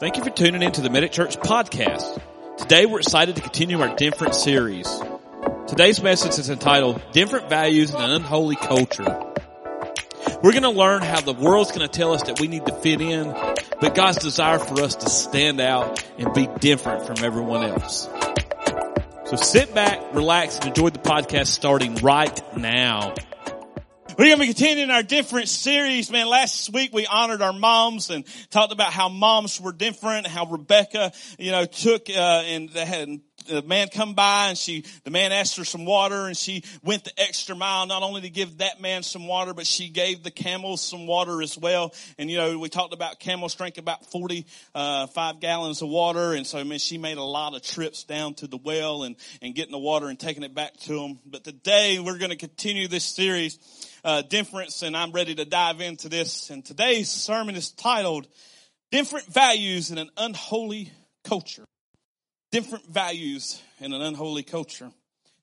Thank you for tuning in to the Medic Church podcast. Today we're excited to continue our different series. Today's message is entitled Different Values in an Unholy Culture. We're going to learn how the world's going to tell us that we need to fit in, but God's desire for us to stand out and be different from everyone else. So sit back, relax, and enjoy the podcast starting right now. We're going to be continuing our different series, man. Last week we honored our moms and talked about how moms were different, how Rebecca, you know, took, uh, and had the man come by and she, the man asked her some water and she went the extra mile not only to give that man some water, but she gave the camels some water as well. And you know, we talked about camels drink about 45 uh, gallons of water. And so, I mean, she made a lot of trips down to the well and, and getting the water and taking it back to them. But today we're going to continue this series uh, difference, and I'm ready to dive into this. And today's sermon is titled "Different Values in an Unholy Culture." Different values in an unholy culture.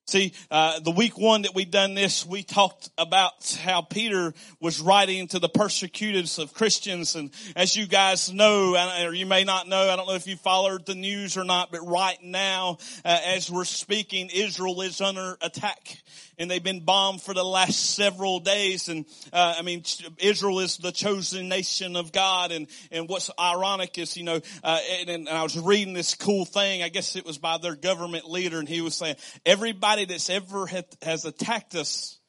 See, uh, the week one that we done this, we talked about how Peter was writing to the persecutors of Christians. And as you guys know, or you may not know, I don't know if you followed the news or not, but right now, uh, as we're speaking, Israel is under attack and they've been bombed for the last several days. And uh, I mean, Israel is the chosen nation of God. And and what's ironic is, you know, uh, and, and I was reading this cool thing. I guess it was by their government leader, and he was saying everybody that's ever has attacked us,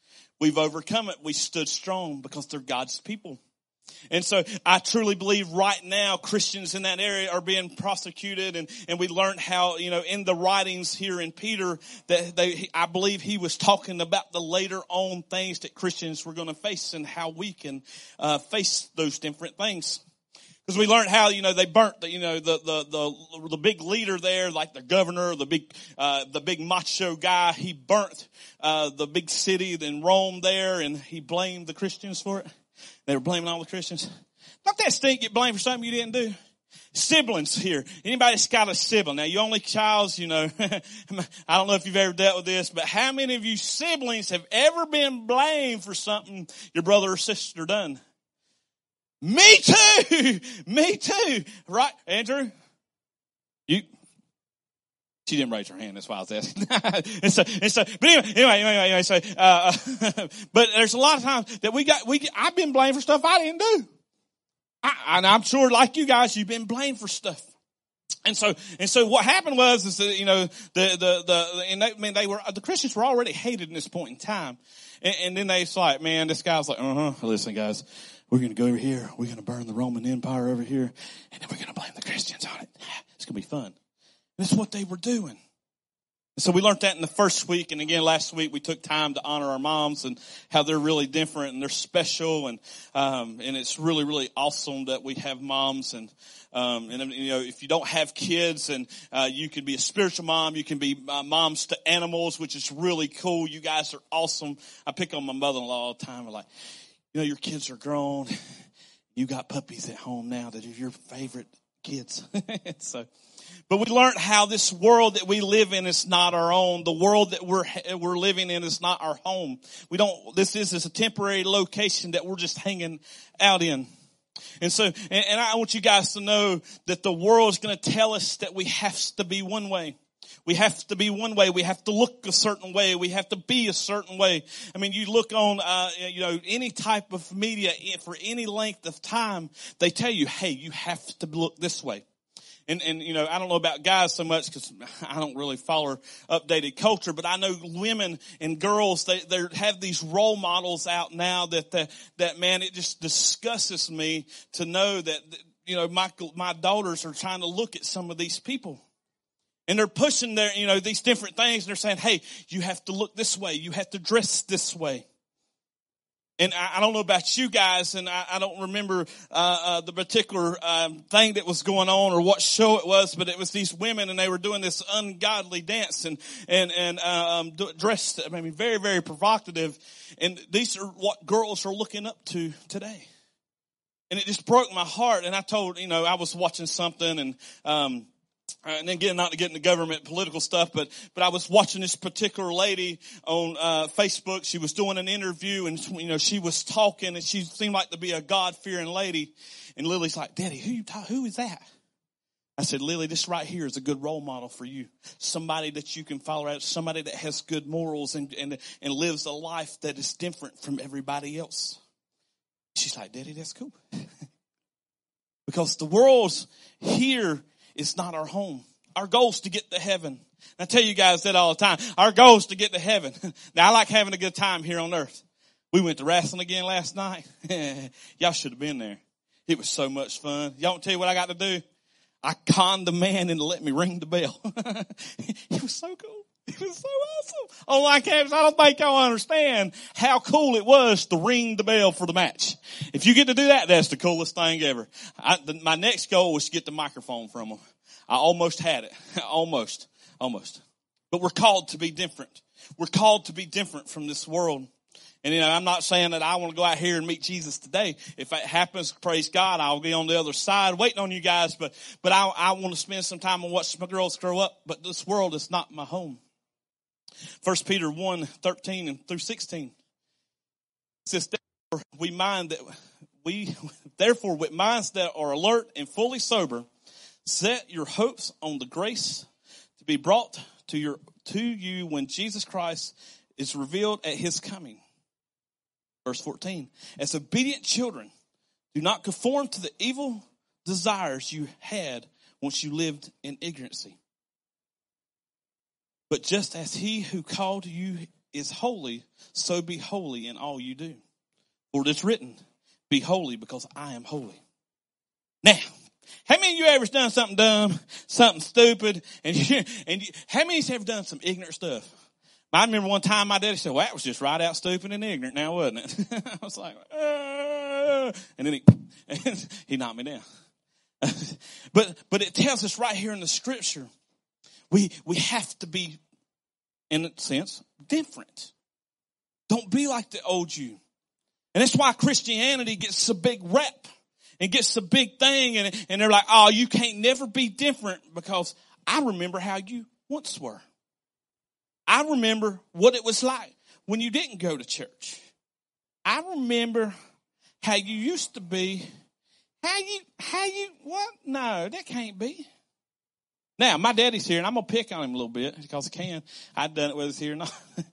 we've overcome it. We stood strong because they're God's people. And so I truly believe right now Christians in that area are being prosecuted and, and we learned how, you know, in the writings here in Peter that they, I believe he was talking about the later on things that Christians were going to face and how we can, uh, face those different things. Because we learned how, you know, they burnt the, you know, the, the, the, the big leader there, like the governor, the big, uh, the big macho guy, he burnt, uh, the big city in Rome there and he blamed the Christians for it. They were blaming all the Christians. Don't that stink get blamed for something you didn't do? Siblings here. Anybody's got a sibling. Now, you only childs, you know, I don't know if you've ever dealt with this, but how many of you siblings have ever been blamed for something your brother or sister done? Me too! Me too! Right, Andrew? You, she didn't raise her hand. That's why I was asking. and so, and so, but anyway, anyway, anyway, anyway so, uh, but there's a lot of times that we got, we, I've been blamed for stuff I didn't do. I, and I'm sure like you guys, you've been blamed for stuff. And so, and so what happened was, is that, you know, the, the, the, and they, I mean, they were, the Christians were already hated in this point in time. And, and then they like, man, this guy's like, uh huh, listen guys, we're going to go over here. We're going to burn the Roman Empire over here. And then we're going to blame the Christians on it. It's going to be fun. That's what they were doing. So we learned that in the first week, and again last week we took time to honor our moms and how they're really different and they're special, and um, and it's really really awesome that we have moms and um, and you know if you don't have kids and uh, you can be a spiritual mom, you can be uh, moms to animals, which is really cool. You guys are awesome. I pick on my mother-in-law all the time. I'm like, know, your kids are grown. You got puppies at home now that are your favorite kids. so but we learned how this world that we live in is not our own. The world that we're, we're living in is not our home. We don't, this is, is a temporary location that we're just hanging out in. And so, and, and I want you guys to know that the world is going to tell us that we have to be one way. We have to be one way. We have to look a certain way. We have to be a certain way. I mean, you look on, uh, you know, any type of media for any length of time, they tell you, hey, you have to look this way and, and, you know, I don't know about guys so much because I don't really follow updated culture, but I know women and girls, they, they have these role models out now that, that, that man, it just disgusts me to know that, you know, my, my daughters are trying to look at some of these people. And they're pushing their, you know, these different things and they're saying, hey, you have to look this way. You have to dress this way. And I, I, don't know about you guys, and I, I don't remember uh, uh, the particular um, thing that was going on or what show it was, but it was these women, and they were doing this ungodly dance and and and uh, um, dressed. I mean, very very provocative. And these are what girls are looking up to today. And it just broke my heart. And I told, you know, I was watching something, and um, uh, and again, not to get into government political stuff, but but I was watching this particular lady on uh, Facebook. She was doing an interview, and you know she was talking, and she seemed like to be a God fearing lady. And Lily's like, "Daddy, who you who is that?" I said, Lily, this right here is a good role model for you. Somebody that you can follow out, somebody that has good morals and, and, and lives a life that is different from everybody else. She's like, Daddy, that's cool. because the world's here is not our home. Our goal is to get to heaven. I tell you guys that all the time. Our goal is to get to heaven. now I like having a good time here on earth. We went to wrestling again last night. Y'all should have been there. It was so much fun. Y'all want to tell you what I got to do? I conned the man into let me ring the bell. it was so cool. It was so awesome. Oh my campus, I don't think y'all understand how cool it was to ring the bell for the match. If you get to do that, that's the coolest thing ever. I, the, my next goal was to get the microphone from them. I almost had it. almost. Almost. But we're called to be different. We're called to be different from this world. And you know, I'm not saying that I want to go out here and meet Jesus today. If it happens, praise God, I'll be on the other side waiting on you guys. But, but I, I want to spend some time and watch my girls grow up. But this world is not my home. First Peter 1, 13 and through 16 says, therefore we mind that we, therefore with minds that are alert and fully sober, set your hopes on the grace to be brought to your, to you when Jesus Christ is revealed at his coming. Verse 14. As obedient children, do not conform to the evil desires you had once you lived in ignorancy. But just as he who called you is holy, so be holy in all you do. For it is written, be holy because I am holy. Now, how many of you ever done something dumb, something stupid, and you, and you, how many of you ever done some ignorant stuff? I remember one time my daddy said, well, that was just right out stupid and ignorant now, wasn't it? I was like, uh, and then he, he knocked me down. but, but it tells us right here in the scripture, we, we have to be, in a sense, different. Don't be like the old you. And that's why Christianity gets a big rep and gets a big thing and, and they're like, oh, you can't never be different because I remember how you once were. I remember what it was like when you didn't go to church. I remember how you used to be. How you, how you, what? No, that can't be. Now, my daddy's here and I'm going to pick on him a little bit because I can. I've done it whether it's here or not.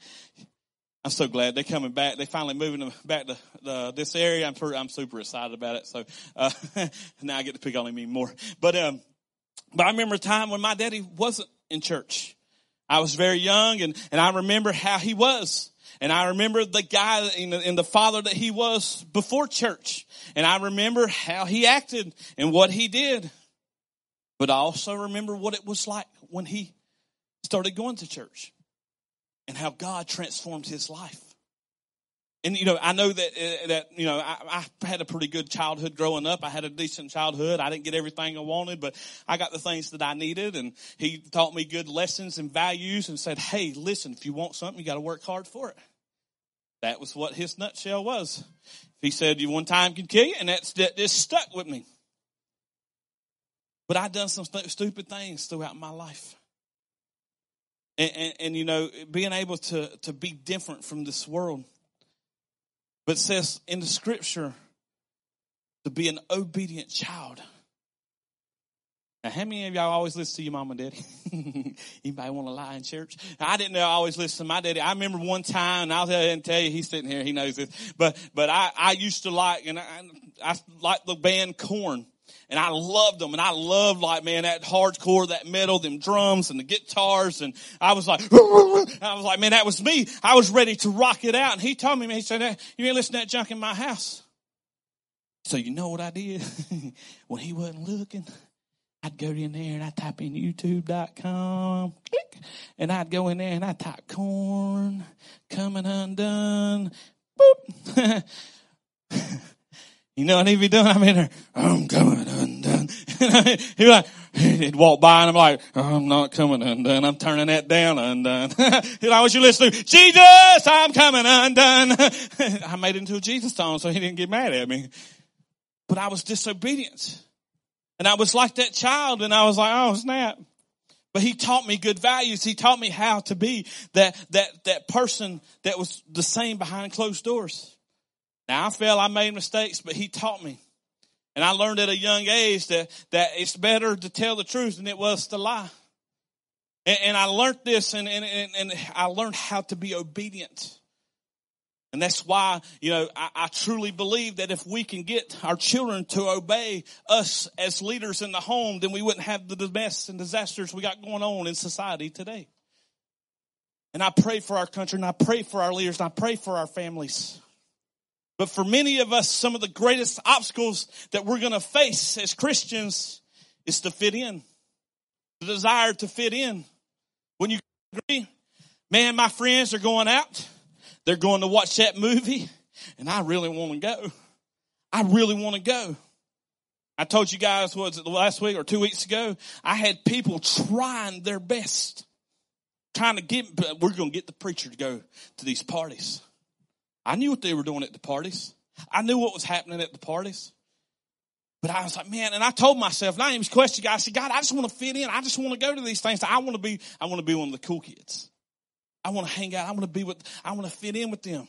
I'm so glad they're coming back. They finally moving them back to uh, this area. I'm I'm super excited about it. So, uh, now I get to pick on him even more. But, um, but I remember a time when my daddy wasn't in church. I was very young and, and I remember how he was. And I remember the guy the, and the father that he was before church. And I remember how he acted and what he did. But I also remember what it was like when he started going to church and how God transformed his life. And you know, I know that uh, that you know, I, I had a pretty good childhood growing up. I had a decent childhood. I didn't get everything I wanted, but I got the things that I needed. And he taught me good lessons and values, and said, "Hey, listen, if you want something, you got to work hard for it." That was what his nutshell was. He said, "You one time can kill you," and that's that just stuck with me. But I've done some st- stupid things throughout my life. And, and, and, you know, being able to, to be different from this world but says in the scripture to be an obedient child. Now, how many of y'all always listen to your mom and daddy? Anybody want to lie in church? I didn't know I always listen to my daddy. I remember one time, and I'll tell you, he's sitting here, he knows this, but, but I, I used to like, and I, I like the band Korn. And I loved them. And I loved like, man, that hardcore, that metal, them drums and the guitars. And I was like, I was like, man, that was me. I was ready to rock it out. And he told me, man, he said, you ain't listen to that junk in my house. So you know what I did? when he wasn't looking, I'd go in there and I'd type in youtube.com, click, and I'd go in there and I'd type Korn coming undone, boop. You know what he'd be doing? I'm in there, I'm coming undone. he'd like, he'd walk by and I'm like, I'm not coming undone. I'm turning that down undone. he'd what you listen to? Jesus, I'm coming undone. I made it into a Jesus song so he didn't get mad at me. But I was disobedient. And I was like that child and I was like, oh snap. But he taught me good values. He taught me how to be that, that, that person that was the same behind closed doors. Now I fell, I made mistakes, but he taught me. And I learned at a young age that, that it's better to tell the truth than it was to lie. And, and I learned this and, and, and, and I learned how to be obedient. And that's why, you know, I, I, truly believe that if we can get our children to obey us as leaders in the home, then we wouldn't have the mess and disasters we got going on in society today. And I pray for our country and I pray for our leaders and I pray for our families. But for many of us, some of the greatest obstacles that we're going to face as Christians is to fit in. The desire to fit in. When you agree, man, my friends are going out they're going to watch that movie and I really want to go. I really want to go. I told you guys, was it last week or two weeks ago? I had people trying their best, trying to get, we're going to get the preacher to go to these parties. I knew what they were doing at the parties. I knew what was happening at the parties. But I was like, man, and I told myself, and I even questioned God. I said, God, I just want to fit in. I just want to go to these things. I want to be, I want to be one of the cool kids. I want to hang out. I want to be with, I want to fit in with them.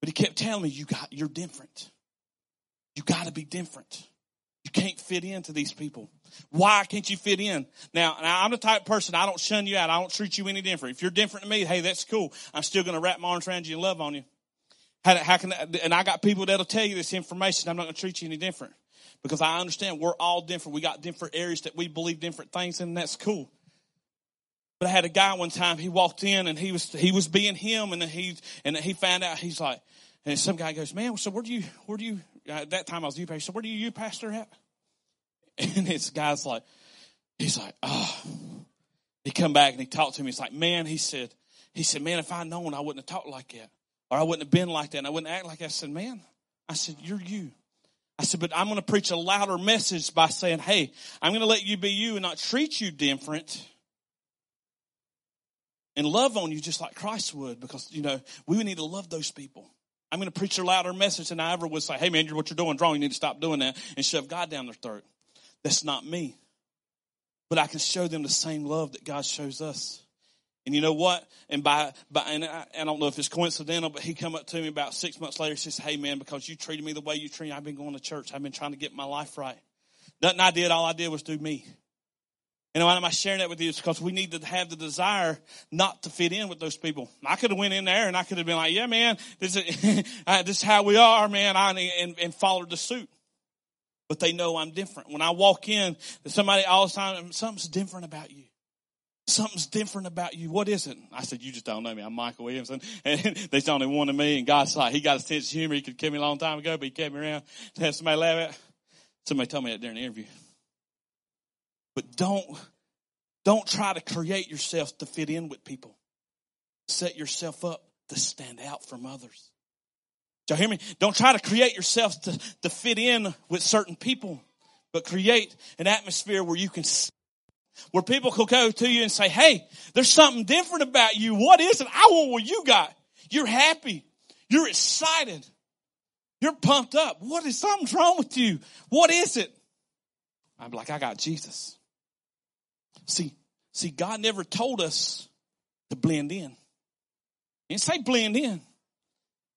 But he kept telling me, you got, you're different. You got to be different. You can't fit into these people. Why can't you fit in? Now, now, I'm the type of person, I don't shun you out. I don't treat you any different. If you're different to me, hey, that's cool. I'm still going to wrap my arms around you and love on you. How, how can, and I got people that'll tell you this information. I'm not going to treat you any different because I understand we're all different. We got different areas that we believe different things and that's cool. But I had a guy one time, he walked in and he was, he was being him and he, and he found out, he's like, and some guy goes, man, so where do you, where do you, uh, that time I was you pastor, so where do you, you pastor at? And this guy's like, he's like, oh, he come back and he talked to me. He's like, man, he said, he said, man, if I'd known, I wouldn't have talked like that. Or I wouldn't have been like that. And I wouldn't act like that. I said, man, I said, you're you. I said, but I'm going to preach a louder message by saying, hey, I'm going to let you be you and not treat you different and love on you just like Christ would because, you know, we would need to love those people. I'm going to preach a louder message than I ever would say, hey man, what you're doing wrong. You need to stop doing that and shove God down their throat. That's not me. But I can show them the same love that God shows us. And you know what? And by, by and I, I, don't know if it's coincidental, but he come up to me about six months later. He says, "Hey man, because you treated me the way you treat me, I've been going to church. I've been trying to get my life right. Nothing I did. All I did was do me. And why am I sharing that with you? It's because we need to have the desire not to fit in with those people. I could have went in there and I could have been like, yeah, man, this is, this is how we are, man, I, and, and followed the suit. But they know I'm different. When I walk in, somebody all the time, something's different about you. Something's different about you. What is it? I said, you just don't know me. I'm Michael Williamson. And there's only one of me. And God's like, he got his sense of humor. He could kill me a long time ago, but he kept me around to have somebody laugh at. Somebody told me that during the interview. But don't, don't try to create yourself to fit in with people. Set yourself up to stand out from others. Do you hear me? Don't try to create yourself to, to fit in with certain people, but create an atmosphere where you can, where people can go to you and say, Hey, there's something different about you. What is it? I want what you got. You're happy. You're excited. You're pumped up. What is something's wrong with you? What is it? I'm like, I got Jesus. See, see, God never told us to blend in. He didn't say blend in.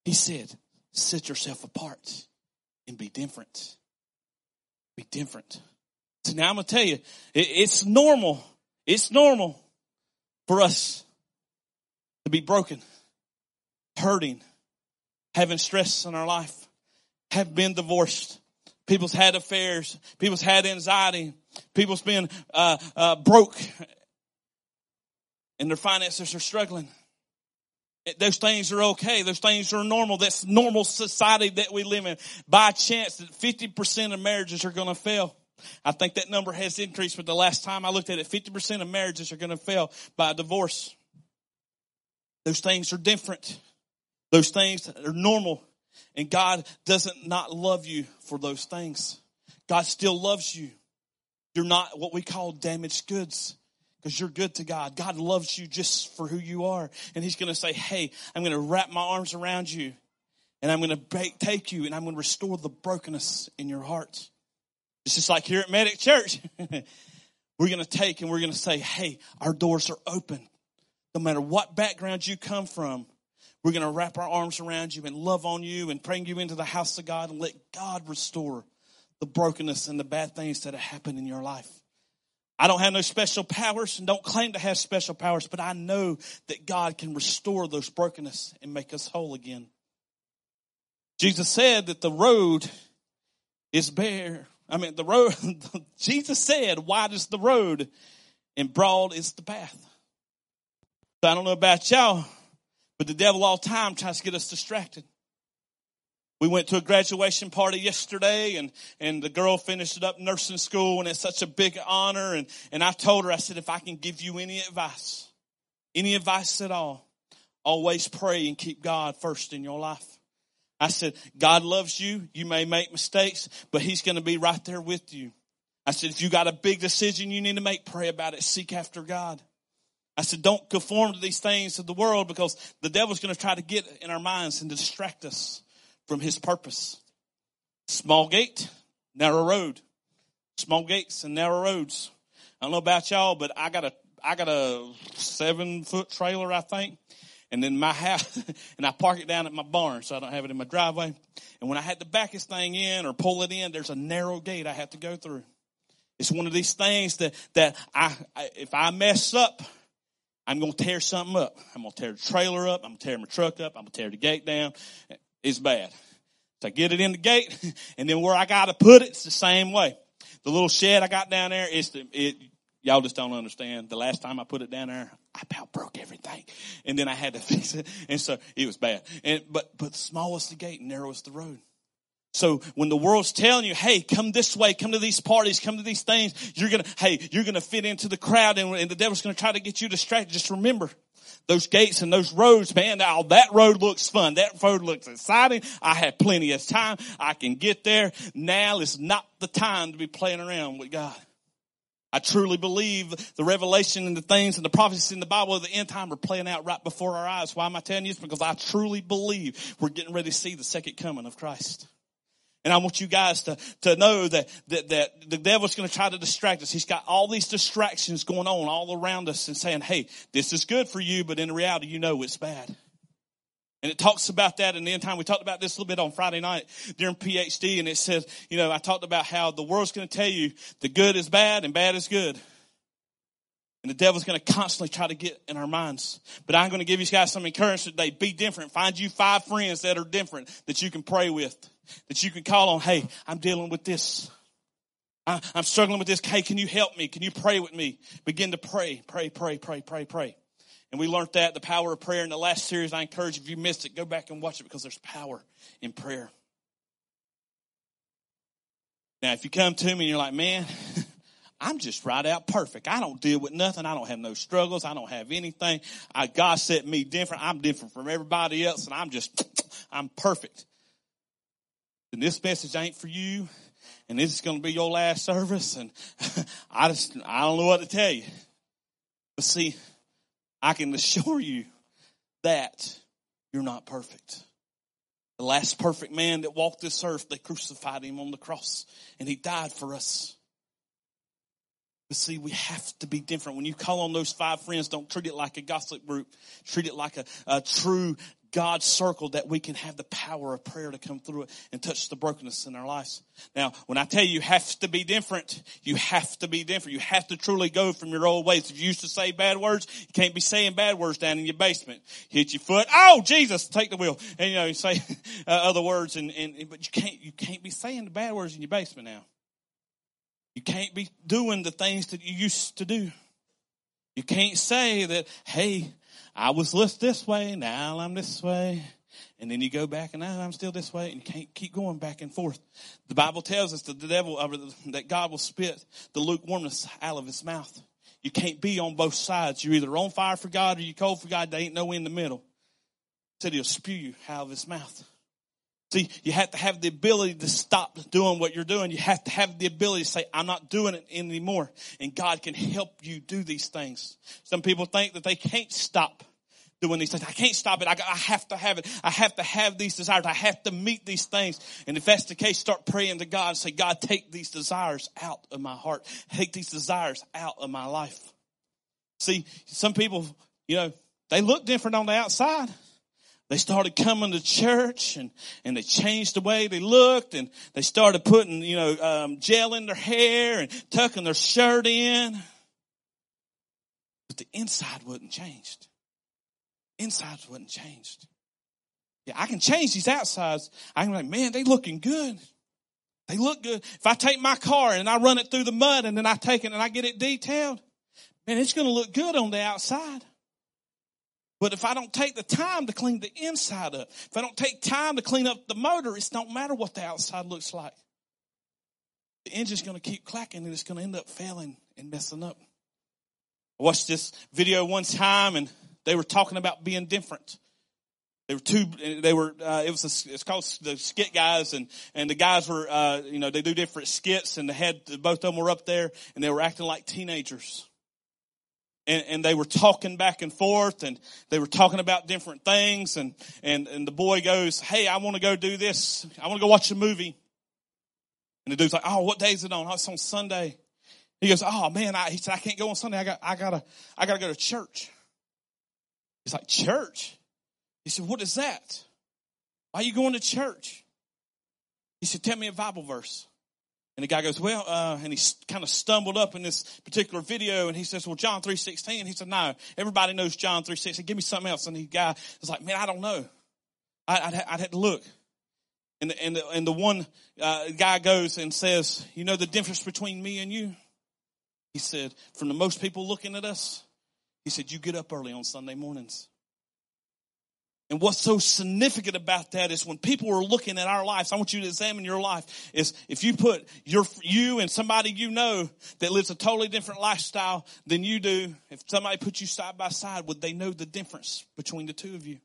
He said, set yourself apart and be different. Be different. So now I'm going to tell you, it, it's normal. It's normal for us to be broken, hurting, having stress in our life, have been divorced. People's had affairs. People's had anxiety. People's been uh, uh, broke, and their finances are struggling. Those things are okay. Those things are normal. That's normal society that we live in. By chance, that 50% of marriages are going to fail. I think that number has increased, but the last time I looked at it, 50% of marriages are going to fail by divorce. Those things are different. Those things are normal. And God doesn't not love you for those things. God still loves you. You're not what we call damaged goods because you're good to God. God loves you just for who you are. And He's going to say, Hey, I'm going to wrap my arms around you and I'm going to take you and I'm going to restore the brokenness in your heart. It's just like here at Medic Church. we're going to take and we're going to say, Hey, our doors are open. No matter what background you come from, we're going to wrap our arms around you and love on you and bring you into the house of God and let God restore the brokenness and the bad things that have happened in your life. I don't have no special powers and don't claim to have special powers, but I know that God can restore those brokenness and make us whole again. Jesus said that the road is bare. I mean, the road, Jesus said, wide is the road and broad is the path. So I don't know about y'all, but the devil all time tries to get us distracted. We went to a graduation party yesterday and, and the girl finished up nursing school and it's such a big honor. And, and I told her, I said, if I can give you any advice, any advice at all, always pray and keep God first in your life. I said, God loves you. You may make mistakes, but he's going to be right there with you. I said, if you got a big decision you need to make, pray about it. Seek after God. I said, don't conform to these things of the world because the devil's going to try to get in our minds and distract us from his purpose. Small gate, narrow road. Small gates and narrow roads. I don't know about y'all, but I got a, I got a seven foot trailer, I think. And then my house, and I park it down at my barn so I don't have it in my driveway. And when I had to back this thing in or pull it in, there's a narrow gate I have to go through. It's one of these things that, that I, I if I mess up, I'm to tear something up. I'm to tear the trailer up. I'm to tear my truck up. I'm to tear the gate down. It's bad. So I get it in the gate and then where I got to put it, it's the same way. The little shed I got down there, it's the, it, y'all just don't understand. The last time I put it down there, I about broke everything. And then I had to fix it. And so it was bad. And, but, but small is the gate and narrow is the road. So when the world's telling you, hey, come this way, come to these parties, come to these things, you're gonna, hey, you're gonna fit into the crowd and, and the devil's gonna try to get you distracted. Just remember, those gates and those roads, man, now that road looks fun. That road looks exciting. I have plenty of time. I can get there. Now is not the time to be playing around with God. I truly believe the revelation and the things and the prophecies in the Bible of the end time are playing out right before our eyes. Why am I telling you this? Because I truly believe we're getting ready to see the second coming of Christ. And I want you guys to, to know that, that, that the devil's going to try to distract us. He's got all these distractions going on all around us and saying, hey, this is good for you, but in reality, you know it's bad. And it talks about that in the end time. We talked about this a little bit on Friday night during PhD, and it says, you know, I talked about how the world's going to tell you the good is bad and bad is good. And the devil's going to constantly try to get in our minds. But I'm going to give you guys some encouragement today. Be different. Find you five friends that are different that you can pray with that you can call on, hey, I'm dealing with this. I, am struggling with this. Hey, can you help me? Can you pray with me? Begin to pray, pray, pray, pray, pray, pray. And we learned that, the power of prayer in the last series. I encourage if you missed it, go back and watch it because there's power in prayer. Now, if you come to me and you're like, man, I'm just right out perfect. I don't deal with nothing. I don't have no struggles. I don't have anything. I, God set me different. I'm different from everybody else and I'm just, I'm perfect then this message ain't for you, and this is going to be your last service, and I just, I don't know what to tell you. But see, I can assure you that you're not perfect. The last perfect man that walked this earth, they crucified him on the cross, and he died for us. See, we have to be different. When you call on those five friends, don't treat it like a gossip group. Treat it like a, a true God circle that we can have the power of prayer to come through it and touch the brokenness in our lives. Now, when I tell you you have to be different, you have to be different. You have to truly go from your old ways. If you used to say bad words, you can't be saying bad words down in your basement. Hit your foot. Oh, Jesus, take the wheel. And you know, you say uh, other words and, and, but you can't, you can't be saying the bad words in your basement now. You can't be doing the things that you used to do. You can't say that, hey, I was this way, now I'm this way. And then you go back and now I'm still this way and you can't keep going back and forth. The Bible tells us that the devil, uh, that God will spit the lukewarmness out of his mouth. You can't be on both sides. You're either on fire for God or you're cold for God. There ain't no in the middle. Said he'll spew you out of his mouth. See, you have to have the ability to stop doing what you're doing. You have to have the ability to say, I'm not doing it anymore. And God can help you do these things. Some people think that they can't stop doing these things. I can't stop it. I, I have to have it. I have to have these desires. I have to meet these things. And if that's the case, start praying to God and say, God, take these desires out of my heart. Take these desires out of my life. See, some people, you know, they look different on the outside they started coming to church and, and they changed the way they looked and they started putting, you know, um, gel in their hair and tucking their shirt in. But the inside wasn't changed. Insides wasn't changed. Yeah, I can change these outsides. I can be like, man, they looking good. They look good. If I take my car and I run it through the mud and then I take it and I get it detailed, man, it's going to look good on the outside. But if I don't take the time to clean the inside up, if I don't take time to clean up the motor, it don't matter what the outside looks like. The engine's going to keep clacking and it's going to end up failing and messing up. I watched this video one time and they were talking about being different. They were two. They were. Uh, it was. A, it's called the skit guys, and and the guys were. Uh, you know, they do different skits, and they had both of them were up there, and they were acting like teenagers. And, and they were talking back and forth, and they were talking about different things, and and and the boy goes, "Hey, I want to go do this. I want to go watch a movie." And the dude's like, "Oh, what day is it on? Oh, it's on Sunday." He goes, "Oh man," I, he said, "I can't go on Sunday. I got, I gotta, I gotta go to church." He's like, "Church?" He said, What is that? Why are you going to church? He said, Tell me a Bible verse. And the guy goes, well, uh, and he kind of stumbled up in this particular video and he says, well, John 3.16. He said, no, everybody knows John 3.16. Give me something else. And the guy was like, man, I don't know. I, would I'd have to look. And the, and the, and the one uh, guy goes and says, you know the difference between me and you? He said, from the most people looking at us, he said, you get up early on Sunday mornings. And what's so significant about that is when people are looking at our lives, I want you to examine your life, is if you put your, you and somebody you know that lives a totally different lifestyle than you do, if somebody put you side by side, would they know the difference between the two of you?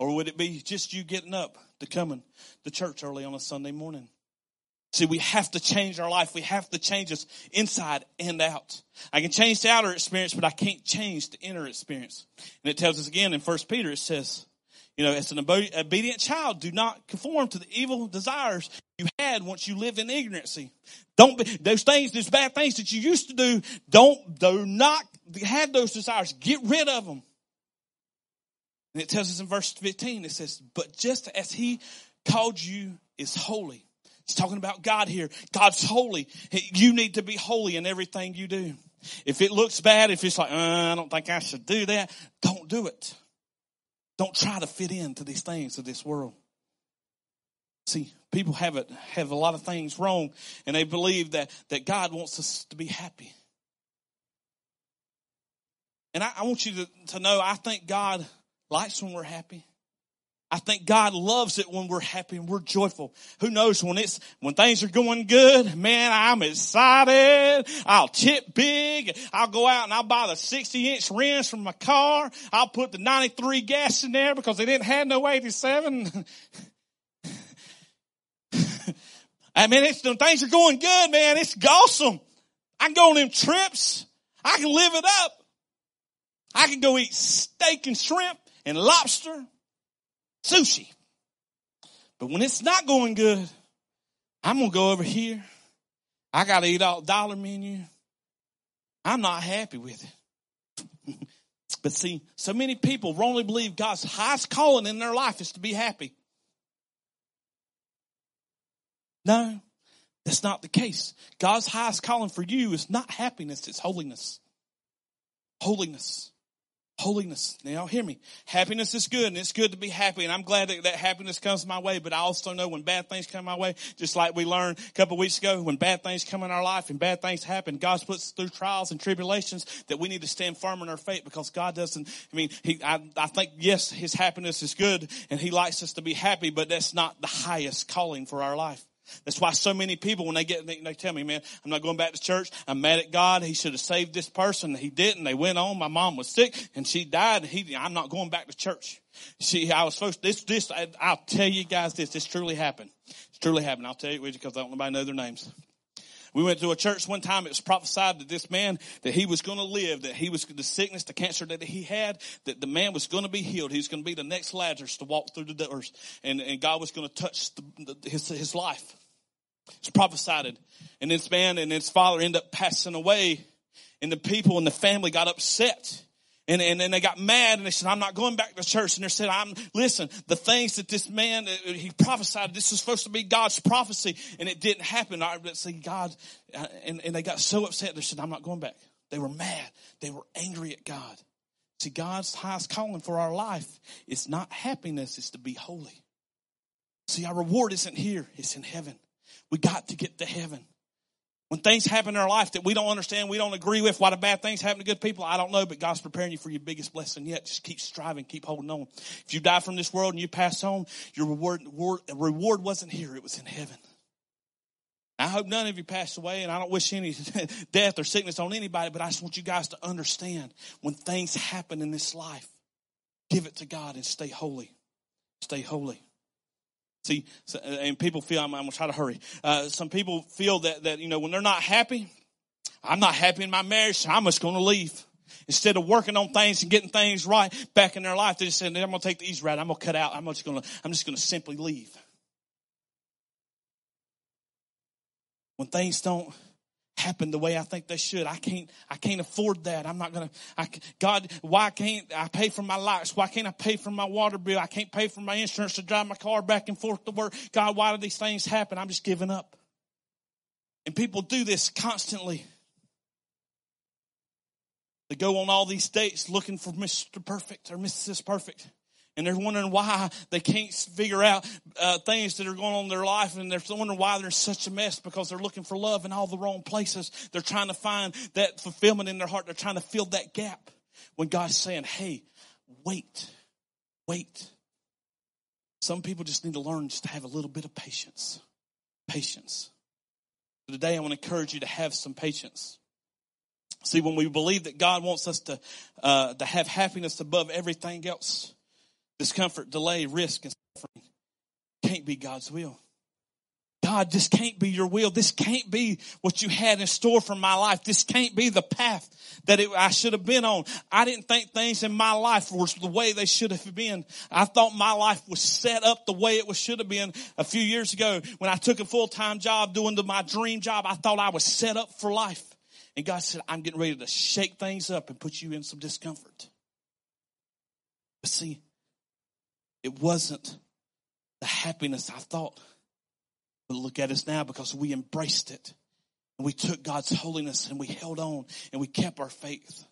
Or would it be just you getting up to coming to church early on a Sunday morning? See, we have to change our life. We have to change us inside and out. I can change the outer experience, but I can't change the inner experience. And it tells us again in First Peter, it says, you know, as an obedient child, do not conform to the evil desires you had once you lived in ignorancy. Don't be, those things, those bad things that you used to do, don't, do not have those desires. Get rid of them. And it tells us in verse 15, it says, but just as he called you is holy. He's talking about God here. God's holy. You need to be holy in everything you do. If it looks bad, if it's like, uh, I don't think I should do that, don't do it. Don't try to fit into these things of this world. See, people have it, have a lot of things wrong and they believe that, that God wants us to be happy. And I, I want you to, to know, I think God likes when we're happy. I think God loves it when we're happy and we're joyful. Who knows when it's, when things are going good, man, I'm excited. I'll tip big. I'll go out and I'll buy the 60 inch rims from my car. I'll put the 93 gas in there because they didn't have no 87. I mean, it's, when things are going good, man, it's awesome. I can go on them trips. I can live it up. I can go eat steak and shrimp and lobster sushi. But when it's not going good, I'm going to go over here. I got to eat all dollar menu. I'm not happy with it. but see, so many people wrongly believe God's highest calling in their life is to be happy. No, that's not the case. God's highest calling for you is not happiness, it's holiness. Holiness. Holiness. Now hear me. Happiness is good and it's good to be happy and I'm glad that, that happiness comes my way, but I also know when bad things come my way, just like we learned a couple weeks ago, when bad things come in our life and bad things happen, God puts through trials and tribulations that we need to stand firm in our faith because God doesn't, I mean, he, I, I think yes, his happiness is good and he likes us to be happy, but that's not the highest calling for our life. That's why so many people, when they get, they, they, tell me, man, I'm not going back to church. I'm mad at God. He should have saved this person. He didn't. They went on. My mom was sick and she died. He, I'm not going back to church. See, I was supposed to, this, this, I, will tell you guys this, this truly happened. It's truly happened. I'll tell you because I don't nobody know their names. We went to a church one time. It was prophesied that this man, that he was going to live, that he was, the sickness, the cancer that he had, that the man was going to be healed. He was going to be the next Lazarus to walk through the doors. And, and God was going to touch the, the, his, his life. It's prophesied. And this man and his father end up passing away. And the people and the family got upset. And, and, and they got mad and they said, I'm not going back to church. And they said, I'm, listen, the things that this man, uh, he prophesied, this was supposed to be God's prophecy and it didn't happen. I, see God, uh, and, and they got so upset. They said, I'm not going back. They were mad. They were angry at God. See, God's highest calling for our life is not happiness, it's to be holy. See, our reward isn't here, it's in heaven. We got to get to heaven. When things happen in our life that we don't understand, we don't agree with, why the bad things happen to good people, I don't know, but God's preparing you for your biggest blessing yet. Just keep striving, keep holding on. If you die from this world and you pass on, your reward, reward wasn't here, it was in heaven. I hope none of you pass away, and I don't wish any death or sickness on anybody, but I just want you guys to understand when things happen in this life, give it to God and stay holy. Stay holy. See, and people feel, I'm, I'm going to try to hurry. Uh, some people feel that, that, you know, when they're not happy, I'm not happy in my marriage, so I'm just going to leave. Instead of working on things and getting things right back in their life, they just say, I'm going to take the easy route. I'm going to cut out. I'm just going to, I'm just going to simply leave. When things don't happen the way I think they should. I can't, I can't afford that. I'm not gonna, I, God, why can't I pay for my lights? Why can't I pay for my water bill? I can't pay for my insurance to drive my car back and forth to work. God, why do these things happen? I'm just giving up. And people do this constantly. They go on all these dates looking for Mr. Perfect or Mrs. Perfect and they're wondering why they can't figure out uh, things that are going on in their life. And they're wondering why they're in such a mess because they're looking for love in all the wrong places. They're trying to find that fulfillment in their heart. They're trying to fill that gap when god's saying hey wait wait. Some people just need to learn just to have a little bit of patience. Patience. Today i want to encourage you to have some patience. See when we believe that god wants us to uh, to have happiness above everything else discomfort, delay, risk, and suffering can't be God's will. God, this can't be your will. This can't be what you had in store for my life. This can't be the path that it, I should have been on. I didn't think things in my life were the way they should have been. I thought my life was set up the way it was, should have been a few years ago when I took a full-time job doing the, my dream job. I thought I was set up for life. And God said, I'm getting ready to shake things up and put you in some discomfort. But see, it wasn't the happiness I thought. But look at us now because we embraced it. And we took God's holiness and we held on and we kept our faith.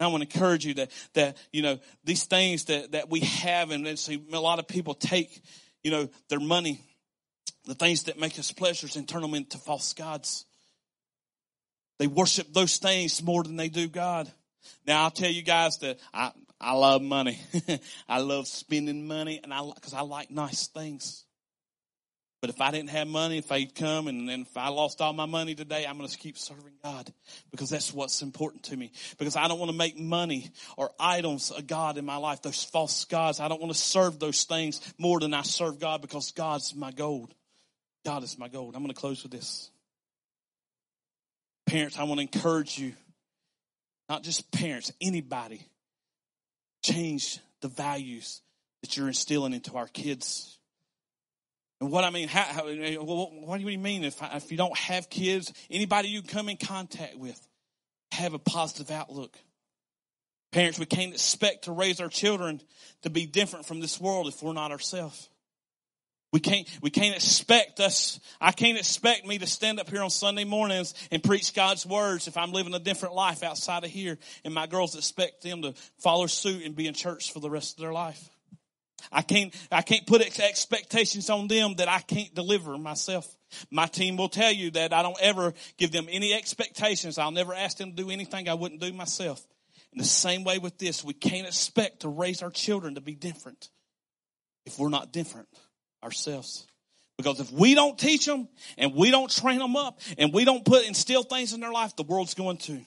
I want to encourage you that, that, you know, these things that, that we have and see a lot of people take, you know, their money, the things that make us pleasures and turn them into false gods. They worship those things more than they do God. Now I'll tell you guys that I, I love money. I love spending money and I, cause I like nice things. But if I didn't have money, if I'd come and, and if I lost all my money today, I'm going to keep serving God because that's what's important to me. Because I don't want to make money or idols a God in my life, those false gods. I don't want to serve those things more than I serve God because God's my gold. God is my gold. I'm going to close with this. Parents, I want to encourage you, not just parents, anybody change the values that you're instilling into our kids. And what I mean, how, how, what do you mean if, if you don't have kids, anybody you come in contact with, have a positive outlook. Parents, we can't expect to raise our children to be different from this world if we're not ourselves. We can't, we can't expect us, I can't expect me to stand up here on Sunday mornings and preach God's words if I'm living a different life outside of here and my girls expect them to follow suit and be in church for the rest of their life. I can't, I can't put expectations on them that I can't deliver myself. My team will tell you that I don't ever give them any expectations. I'll never ask them to do anything I wouldn't do myself. In the same way with this, we can't expect to raise our children to be different if we're not different ourselves. Because if we don't teach them and we don't train them up and we don't put instill things in their life, the world's going to.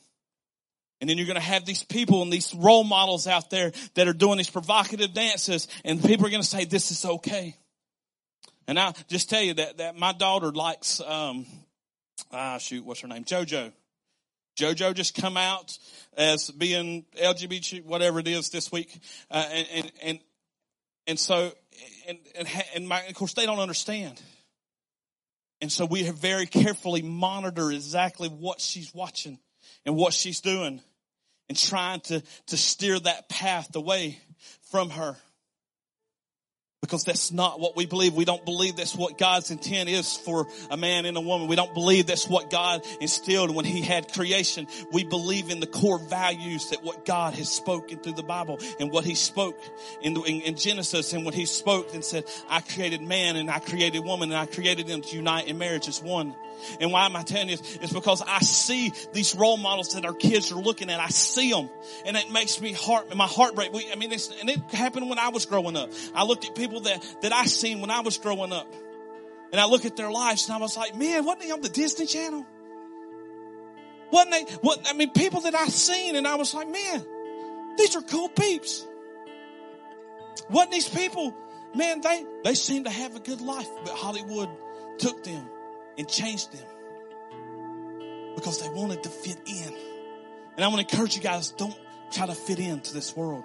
And then you're going to have these people and these role models out there that are doing these provocative dances and people are going to say, this is okay. And I just tell you that, that my daughter likes, um, ah, shoot, what's her name? JoJo. JoJo just come out as being LGBT, whatever it is this week. Uh, and, and, and, and so and, and, and my, of course they don't understand. And so we have very carefully monitor exactly what she's watching and what she's doing. and trying to, to steer that path away from her because that's not what we believe. We don't believe that's what God's intent is for a man and a woman. We don't believe that's what God instilled when he had creation. We believe in the core values that what God has spoken through the Bible and what he spoke in, the, in, in Genesis and what he spoke and said, I created man and I created woman and I created them to unite in marriage as one. And why am I telling you this? It's because I see these role models that our kids are looking at. I see them and it makes me heart, my heart break. I mean, and it happened when I was growing up. I looked at people that, that I seen when I was growing up and I look at their lives and I was like, man, wasn't they on the Disney Channel? Wasn't they, what, I mean, people that I seen and I was like, man, these are cool peeps. Wasn't these people, man, they, they seem to have a good life, but Hollywood took them and changed them because they wanted to fit in. And I want to encourage you guys, don't try to fit into this world.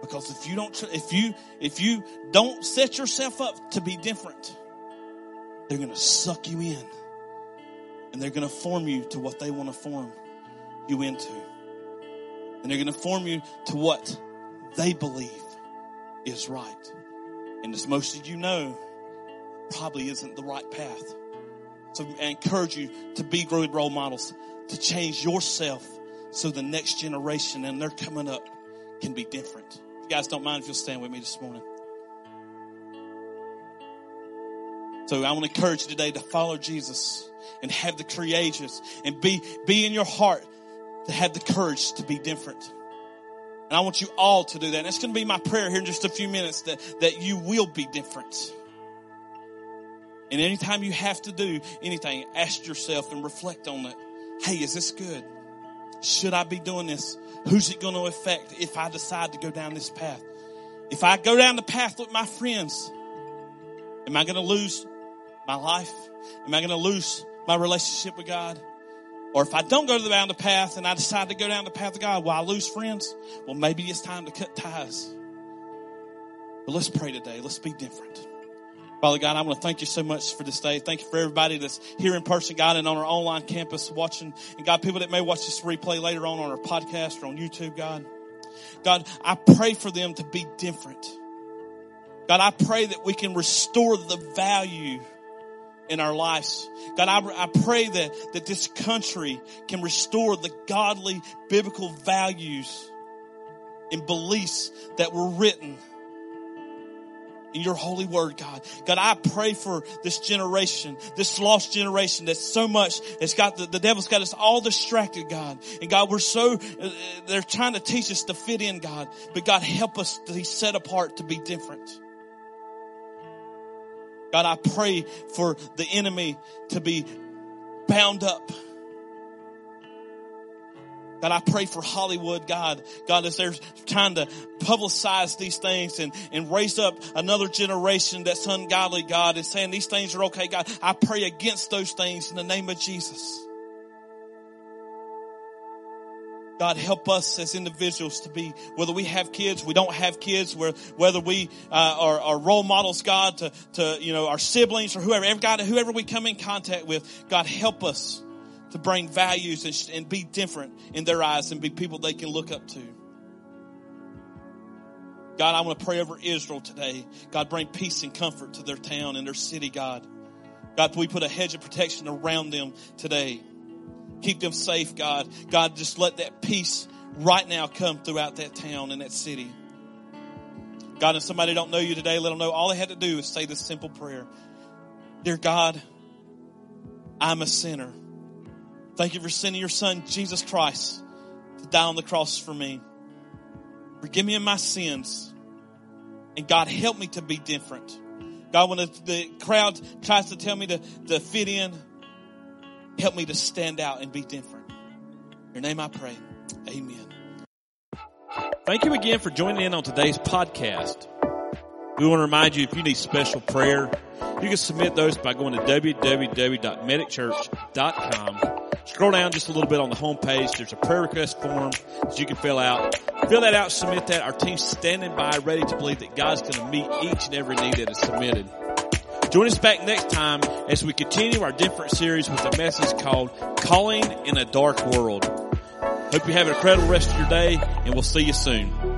Because if you don't, if you, if you don't set yourself up to be different, they're going to suck you in and they're going to form you to what they want to form you into. And they're going to form you to what they believe is right. And as most of you know, probably isn't the right path. So I encourage you to be good role models, to change yourself so the next generation and they're coming up can be different. You guys don't mind if you'll stand with me this morning. So I want to encourage you today to follow Jesus and have the courageous and be, be in your heart to have the courage to be different. And I want you all to do that. And it's going to be my prayer here in just a few minutes that, that you will be different. And anytime you have to do anything, ask yourself and reflect on it. Hey, is this good? Should I be doing this? Who's it going to affect if I decide to go down this path? If I go down the path with my friends, am I going to lose my life? Am I going to lose my relationship with God? Or if I don't go down the path and I decide to go down the path of God, will I lose friends? Well, maybe it's time to cut ties. But let's pray today. Let's be different. Father God, I want to thank you so much for this day. Thank you for everybody that's here in person, God, and on our online campus watching. And God, people that may watch this replay later on on our podcast or on YouTube, God. God, I pray for them to be different. God, I pray that we can restore the value in our lives. God, I, I pray that, that this country can restore the godly biblical values and beliefs that were written in your holy word, God. God, I pray for this generation, this lost generation that's so much, it's got the, the devil's got us all distracted, God. And God, we're so, uh, they're trying to teach us to fit in, God. But God, help us to be set apart to be different. God, I pray for the enemy to be bound up God, I pray for Hollywood, God. God, as they're trying to publicize these things and, and raise up another generation that's ungodly, God, and saying these things are okay, God. I pray against those things in the name of Jesus. God, help us as individuals to be, whether we have kids, we don't have kids, whether we uh, are, are, role models, God, to, to, you know, our siblings or whoever, God, whoever we come in contact with, God, help us to bring values and, and be different in their eyes and be people they can look up to. God, I want to pray over Israel today. God, bring peace and comfort to their town and their city, God. God, we put a hedge of protection around them today. Keep them safe, God. God, just let that peace right now come throughout that town and that city. God, if somebody don't know you today, let them know all they had to do is say this simple prayer. Dear God, I'm a sinner. Thank you for sending your son, Jesus Christ, to die on the cross for me. Forgive me of my sins. And God, help me to be different. God, when the, the crowd tries to tell me to, to fit in, help me to stand out and be different. In your name I pray. Amen. Thank you again for joining in on today's podcast. We want to remind you if you need special prayer, you can submit those by going to www.medicchurch.com Scroll down just a little bit on the homepage. There's a prayer request form that you can fill out. Fill that out, submit that. Our team's standing by, ready to believe that God's going to meet each and every need that is submitted. Join us back next time as we continue our different series with a message called Calling in a Dark World. Hope you have an incredible rest of your day and we'll see you soon.